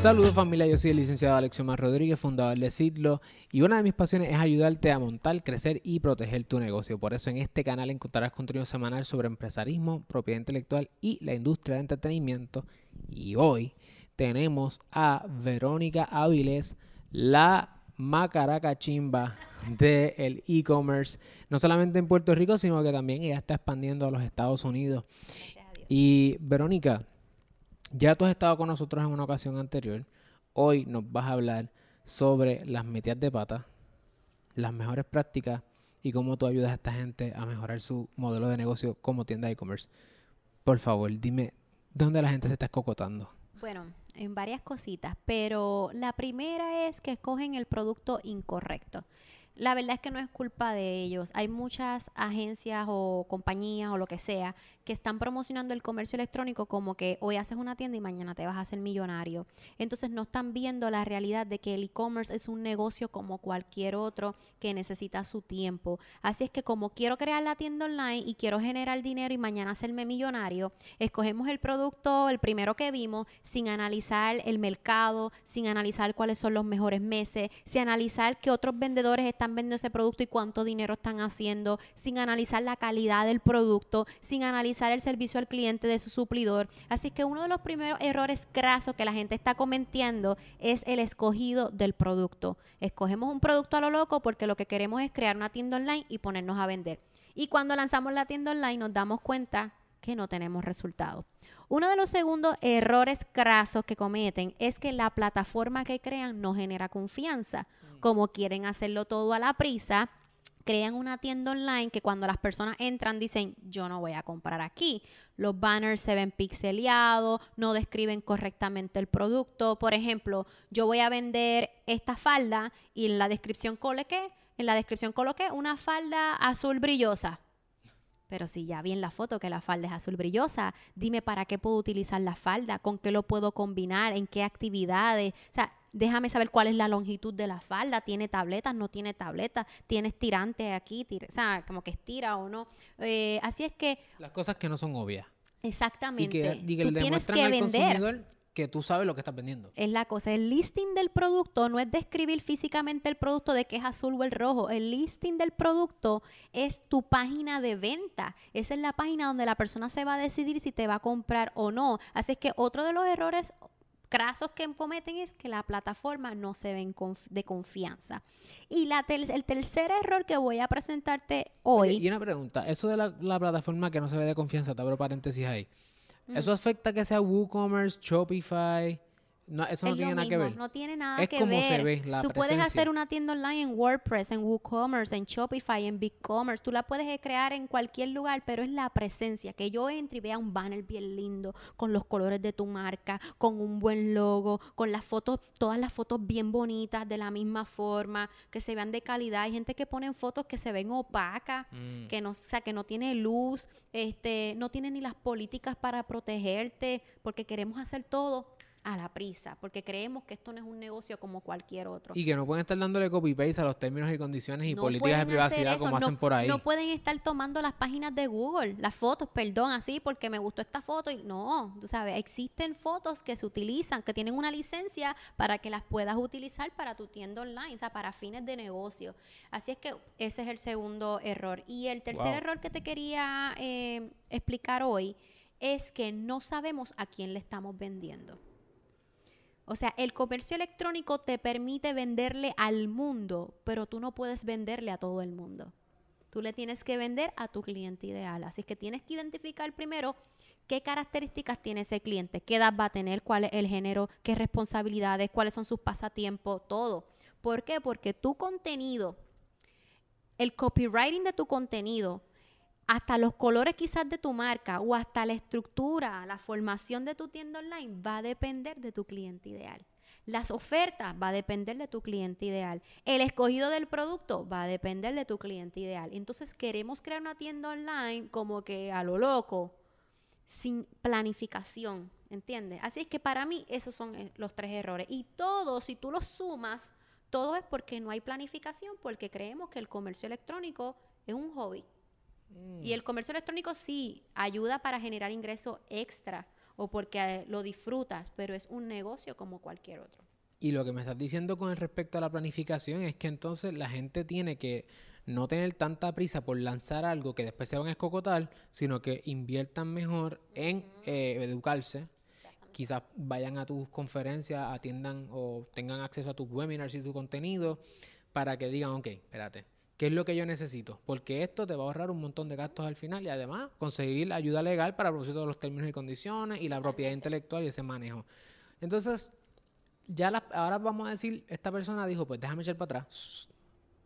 Saludos familia, yo soy el licenciado Alexiomar Rodríguez, fundador de Sidlo y una de mis pasiones es ayudarte a montar, crecer y proteger tu negocio. Por eso en este canal encontrarás contenido semanal sobre empresarismo, propiedad intelectual y la industria de entretenimiento. Y hoy tenemos a Verónica Áviles, la macaraca chimba del e-commerce, no solamente en Puerto Rico, sino que también ella está expandiendo a los Estados Unidos. Y Verónica, ya tú has estado con nosotros en una ocasión anterior. Hoy nos vas a hablar sobre las metidas de pata, las mejores prácticas y cómo tú ayudas a esta gente a mejorar su modelo de negocio como tienda e-commerce. Por favor, dime, ¿dónde la gente se está escocotando? Bueno, en varias cositas, pero la primera es que escogen el producto incorrecto la verdad es que no es culpa de ellos. Hay muchas agencias o compañías o lo que sea que están promocionando el comercio electrónico como que hoy haces una tienda y mañana te vas a hacer millonario. Entonces no están viendo la realidad de que el e-commerce es un negocio como cualquier otro que necesita su tiempo. Así es que como quiero crear la tienda online y quiero generar dinero y mañana hacerme millonario, escogemos el producto, el primero que vimos, sin analizar el mercado, sin analizar cuáles son los mejores meses, sin analizar qué otros vendedores están vendiendo ese producto y cuánto dinero están haciendo, sin analizar la calidad del producto, sin analizar el servicio al cliente de su suplidor. Así que uno de los primeros errores crasos que la gente está cometiendo es el escogido del producto. Escogemos un producto a lo loco porque lo que queremos es crear una tienda online y ponernos a vender. Y cuando lanzamos la tienda online nos damos cuenta que no tenemos resultados. Uno de los segundos errores crasos que cometen es que la plataforma que crean no genera confianza como quieren hacerlo todo a la prisa, crean una tienda online que cuando las personas entran dicen, yo no voy a comprar aquí. Los banners se ven pixeleados, no describen correctamente el producto. Por ejemplo, yo voy a vender esta falda y en la descripción coloqué, en la descripción coloqué una falda azul brillosa. Pero si ya vi en la foto que la falda es azul brillosa, dime para qué puedo utilizar la falda, con qué lo puedo combinar, en qué actividades. O sea, déjame saber cuál es la longitud de la falda, tiene tabletas, no tiene tabletas, tiene estirante aquí, o sea, como que estira o no. Eh, así es que... Las cosas que no son obvias. Exactamente. Y que, tú tienes que vender. Que tú sabes lo que estás vendiendo. Es la cosa. El listing del producto no es describir físicamente el producto de que es azul o el rojo. El listing del producto es tu página de venta. Esa es la página donde la persona se va a decidir si te va a comprar o no. Así es que otro de los errores crasos que cometen es que la plataforma no se ve de confianza. Y la el tercer error que voy a presentarte hoy... y una pregunta, eso de la, plataforma que no se ve de confianza, te abro paréntesis ahí. ¿Eso afecta que sea WooCommerce, Shopify? No, eso no tiene nada que ver. No tiene nada que ver. Se ve, la Tú puedes hacer una tienda online en WordPress, en WooCommerce, en Shopify, en BigCommerce. Tú la puedes crear en cualquier lugar, pero es la presencia. Que yo entre y vea un banner bien lindo, con los colores de tu marca, con un buen logo, con las fotos, todas las fotos bien bonitas, de la misma forma, que se vean de calidad. Hay gente que pone fotos que se ven opacas, mm. que no, o sea, que no tiene luz, este, no tiene ni las políticas para protegerte, porque queremos hacer todo a la prisa, porque creemos que esto no es un negocio como cualquier otro. Y que no pueden estar dándole copy-paste a los términos y condiciones y políticas de privacidad como hacen por ahí. No pueden estar tomando las páginas de Google, las fotos, perdón, así, porque me gustó esta foto. y No, tú sabes, existen fotos que se utilizan, que tienen una licencia para que las puedas utilizar para tu tienda online, o sea, para fines de negocio. Así es que ese es el segundo error. Y el tercer error que te quería eh, explicar hoy es que no sabemos a quién le estamos vendiendo. O sea, el comercio electrónico te permite venderle al mundo, pero tú no puedes venderle a todo el mundo. Tú le tienes que vender a tu cliente ideal. Así que tienes que identificar primero qué características tiene ese cliente, qué edad va a tener, cuál es el género, qué responsabilidades, cuáles son sus pasatiempos, todo. ¿Por qué? Porque tu contenido, el copywriting de tu contenido, hasta los colores quizás de tu marca o hasta la estructura, la formación de tu tienda online va a depender de tu cliente ideal. Las ofertas va a depender de tu cliente ideal. El escogido del producto va a depender de tu cliente ideal. Entonces queremos crear una tienda online como que a lo loco, sin planificación, ¿entiendes? Así es que para mí esos son eh, los tres errores. Y todo, si tú los sumas, todo es porque no hay planificación, porque creemos que el comercio electrónico es un hobby. Y el comercio electrónico sí ayuda para generar ingresos extra. o porque lo disfrutas, pero es un negocio como cualquier otro. Y lo que me estás diciendo con respecto a la planificación es que entonces la gente tiene que no tener tanta prisa por lanzar algo que después se van a escocotar, sino que inviertan mejor en eh, educarse. Quizás vayan a tus conferencias, atiendan o tengan acceso a tus webinars y tu contenido para que digan, ok, espérate, ¿qué es lo que yo necesito? Porque esto te va a ahorrar un montón de gastos al final y además conseguir ayuda legal para producir todos los términos y condiciones y la propiedad intelectual y ese manejo. Entonces, ya ahora vamos a decir, esta persona dijo, pues déjame echar para atrás,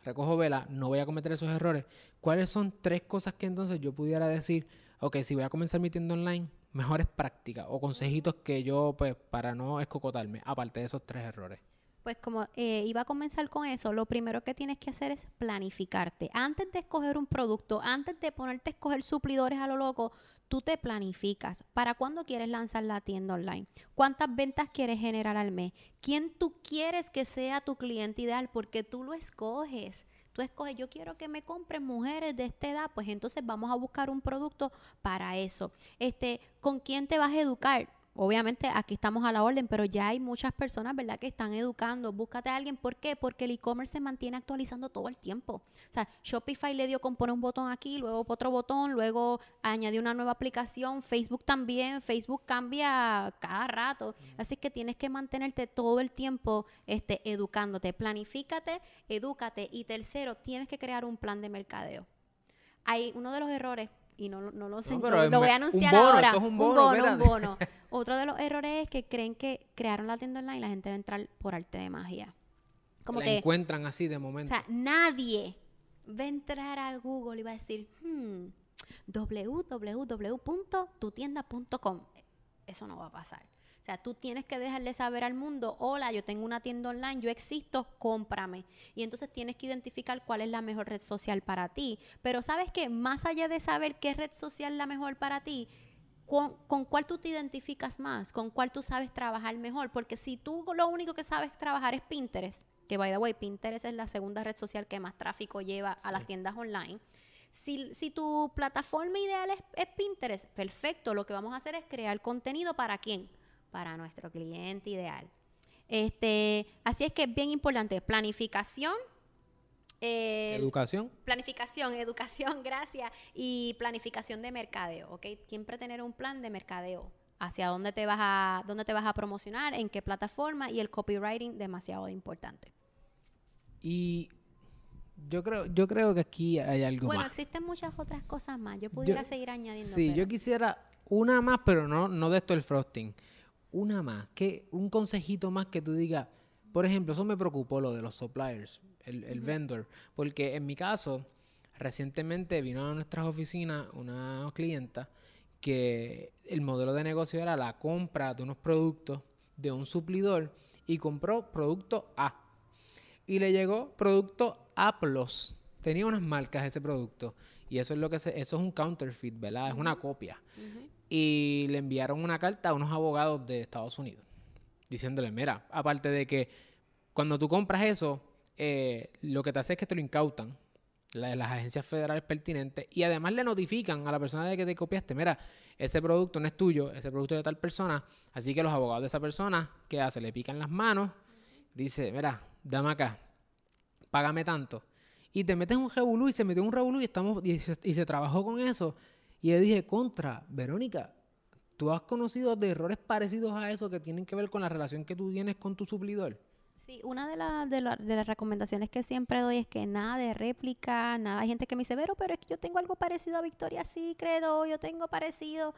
recojo vela, no voy a cometer esos errores. ¿Cuáles son tres cosas que entonces yo pudiera decir, ok, si voy a comenzar mi tienda online, mejores prácticas o consejitos que yo, pues, para no escocotarme, aparte de esos tres errores? Pues como eh, iba a comenzar con eso, lo primero que tienes que hacer es planificarte. Antes de escoger un producto, antes de ponerte a escoger suplidores a lo loco, tú te planificas. ¿Para cuándo quieres lanzar la tienda online? ¿Cuántas ventas quieres generar al mes? ¿Quién tú quieres que sea tu cliente ideal? Porque tú lo escoges. Tú escoges, yo quiero que me compren mujeres de esta edad, pues entonces vamos a buscar un producto para eso. Este, ¿con quién te vas a educar? Obviamente aquí estamos a la orden, pero ya hay muchas personas, ¿verdad?, que están educando. Búscate a alguien. ¿Por qué? Porque el e-commerce se mantiene actualizando todo el tiempo. O sea, Shopify le dio con poner un botón aquí, luego otro botón, luego añadió una nueva aplicación. Facebook también. Facebook cambia cada rato. Así que tienes que mantenerte todo el tiempo este, educándote. Planifícate, edúcate. Y tercero, tienes que crear un plan de mercadeo. Hay uno de los errores y no, no lo sé, lo voy a anunciar ahora. un bono, un bono, Otro de los errores es que creen que crearon la tienda online y la gente va a entrar por arte de magia. Como la que encuentran así de momento. O sea, nadie va a entrar a Google y va a decir, hmm, www.tutienda.com. Eso no va a pasar. O sea, tú tienes que dejarle saber al mundo, hola, yo tengo una tienda online, yo existo, cómprame. Y entonces tienes que identificar cuál es la mejor red social para ti. Pero sabes que más allá de saber qué red social es la mejor para ti, con, con, cuál tú te identificas más, con cuál tú sabes trabajar mejor. Porque si tú lo único que sabes trabajar es Pinterest, que by the way, Pinterest es la segunda red social que más tráfico lleva a las tiendas online. Si, si tu plataforma ideal es, es Pinterest, perfecto. Lo que vamos a hacer es crear contenido para quién? Para nuestro cliente ideal. Este, así es que es bien importante, planificación. Eh, educación. Planificación, educación, gracias. Y planificación de mercadeo, ¿ok? Siempre tener un plan de mercadeo. Hacia dónde te vas a, dónde te vas a promocionar, en qué plataforma y el copywriting demasiado importante. Y yo creo, yo creo que aquí hay algo más. Bueno, existen muchas otras cosas más. Yo pudiera seguir añadiendo. Sí, yo quisiera una más, pero no, no de esto el frosting una más, que un consejito más que tú digas, por ejemplo, eso me preocupó lo de los suppliers, el, vendor, porque en mi caso, recientemente vino a nuestras oficinas una clienta que el modelo de negocio era la compra de unos productos de un suplidor y compró producto A. Y le llegó producto A Plus. Tenía unas marcas ese producto. Y eso es lo que se, eso es un counterfeit, ¿verdad? Es una copia y le enviaron una carta a unos abogados de Estados Unidos diciéndole, mira, aparte de que cuando tú compras eso, eh, lo que te hace es que te lo incautan las agencias federales pertinentes y además le notifican a la persona de que te copiaste, mira, ese producto no es tuyo, ese producto es de tal persona, así que los abogados de esa persona, ¿qué hace? Le pican las manos, dice, mira, dame acá, págame tanto. Y te metes un revolú y se metió un revolú y, estamos, y se trabajó con eso y le dije, contra, Verónica, ¿tú has conocido de errores parecidos a eso que tienen que ver con la relación que tú tienes con tu suplidor? Sí, una de, de, las recomendaciones que siempre doy es que nada de réplica, nada. Hay gente que me dice, pero, es que yo tengo algo parecido a Victoria Secret o yo tengo parecido.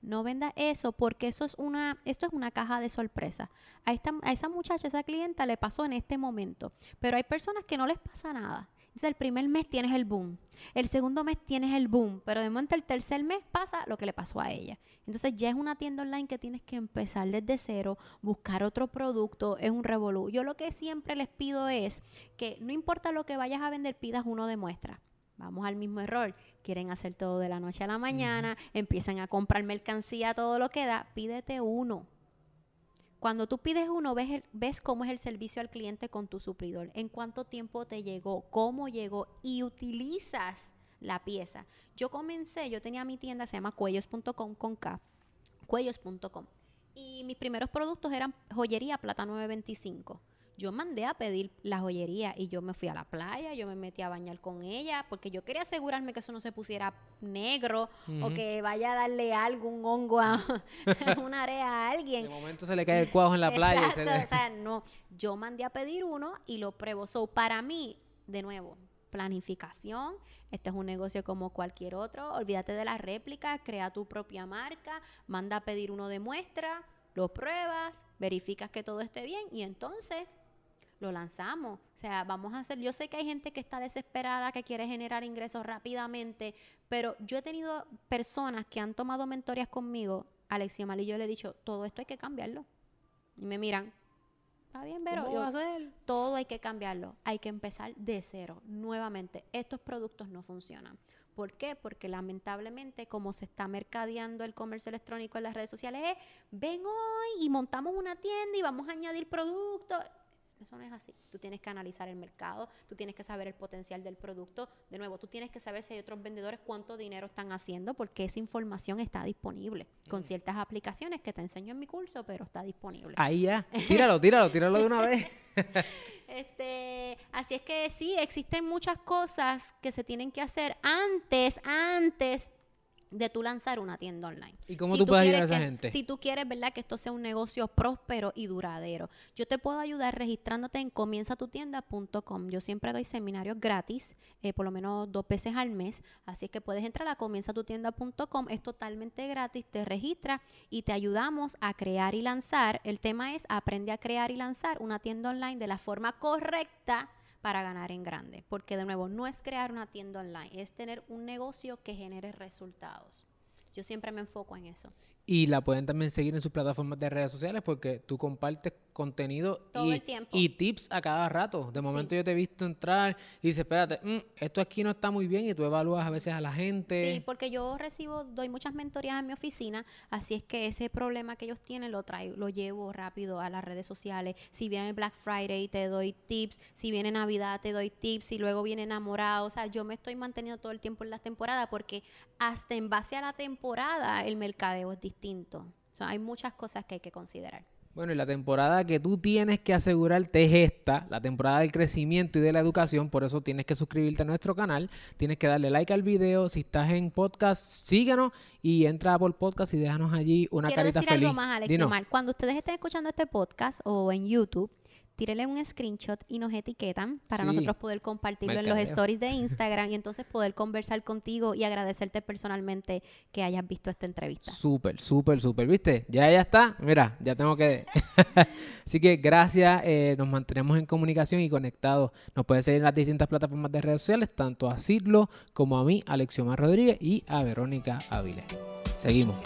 No venda eso porque eso es una, esto es una caja de sorpresa. A, esta, a esa muchacha, a esa clienta le pasó en este momento, pero hay personas que no les pasa nada. Entonces el primer mes tienes el boom, el segundo mes tienes el boom, pero de momento el tercer mes pasa lo que le pasó a ella. Entonces ya es una tienda online que tienes que empezar desde cero, buscar otro producto, es un revolú. Yo lo que siempre les pido es que no importa lo que vayas a vender, pidas uno de muestra. Vamos al mismo error. Quieren hacer todo de la noche a la mañana, empiezan a comprar mercancía, todo lo que da, pídete uno cuando tú pides uno, ves, ves cómo es el servicio al cliente con tu suplidor, en cuánto tiempo te llegó, cómo llegó y utilizas la pieza. Yo comencé, yo tenía mi tienda, se llama cuellos.com con K. cuellos.com. Y mis primeros productos eran joyería plata 925 yo mandé a pedir la joyería y yo me fui a la playa, yo me metí a bañar con ella, porque yo quería asegurarme que eso no se pusiera negro o que vaya a darle algún hongo a una área a alguien. De momento se le cae el cuajo en la playa. o sea, no. Yo mandé a pedir uno y lo pruebo. So, para mí, de nuevo, planificación. Este es un negocio como cualquier otro. Olvídate de las réplicas, crea tu propia marca, manda a pedir uno de muestra, lo pruebas, verificas que todo esté bien y entonces lo lanzamos. O sea, vamos a hacer, yo sé que hay gente que está desesperada, que quiere generar ingresos rápidamente, pero yo he tenido personas que han tomado mentorías conmigo, Alexia Mal, y yo le he dicho, todo esto hay que cambiarlo. Y me miran, está bien, pero yo, todo hay que cambiarlo, hay que empezar de cero, nuevamente. Estos productos no funcionan. ¿Por qué? Porque lamentablemente como se está mercadeando el comercio electrónico en las redes sociales es, ven hoy y montamos una tienda y vamos a añadir productos. Eso no es así. Tú tienes que analizar el mercado, tú tienes que saber el potencial del producto. De nuevo, tú tienes que saber si hay otros vendedores cuánto dinero están haciendo, porque esa información está disponible con mm. ciertas aplicaciones que te enseño en mi curso, pero está disponible. Ahí ya. Tíralo, tíralo, tíralo de una vez. este, así es que sí, existen muchas cosas que se tienen que hacer antes, antes de tú lanzar una tienda online. ¿Y cómo tú, puedes ayudar a esa gente? Si tú quieres, ¿verdad? Que esto sea un negocio próspero y duradero. Yo te puedo ayudar registrándote en comienzatutienda.com. Yo siempre doy seminarios gratis, eh, por lo menos dos veces al mes. Así que puedes entrar a comienzatutienda.com. Es totalmente gratis. Te registras y te ayudamos a crear y lanzar. El tema es aprende a crear y lanzar una tienda online de la forma correcta para ganar en grande. Porque de nuevo, no es crear una tienda online, es tener un negocio que genere resultados. Yo siempre me enfoco en eso. Y la pueden también seguir en sus plataformas de redes sociales porque tú compartes contenido y, tips a cada rato. De momento yo te he visto entrar y dices, espérate, mm, esto aquí no está muy bien y tú evalúas a veces a la gente. Sí, porque yo recibo, doy muchas mentorías en mi oficina, así es que ese problema que ellos tienen lo traigo, lo llevo rápido a las redes sociales. Si viene Black Friday te doy tips, si viene Navidad te doy tips, si luego viene enamorado, o sea, yo me estoy manteniendo todo el tiempo en las temporadas porque hasta en base a la temporada el mercadeo es distinto. O sea, hay muchas cosas que hay que considerar. Bueno, y la temporada que tú tienes que asegurarte es esta, la temporada del crecimiento y de la educación, por eso tienes que suscribirte a nuestro canal, tienes que darle like al video, si estás en podcast, síguenos y entra por podcast y déjanos allí una Quiero carita decir feliz. Algo más, Alex Cuando ustedes estén escuchando este podcast o en YouTube, tírele un screenshot y nos etiquetan para nosotros poder compartirlo en los stories de Instagram y entonces poder conversar contigo y agradecerte personalmente que hayas visto esta entrevista. Súper, súper, súper, ¿viste? Ya ya está, mira, ya tengo que... Así que gracias, eh, nos mantenemos en comunicación y conectados. Nos puedes seguir en las distintas plataformas de redes sociales, tanto a Cirlo como a mí, Alexiomar Rodríguez y a Verónica Áviles. Seguimos.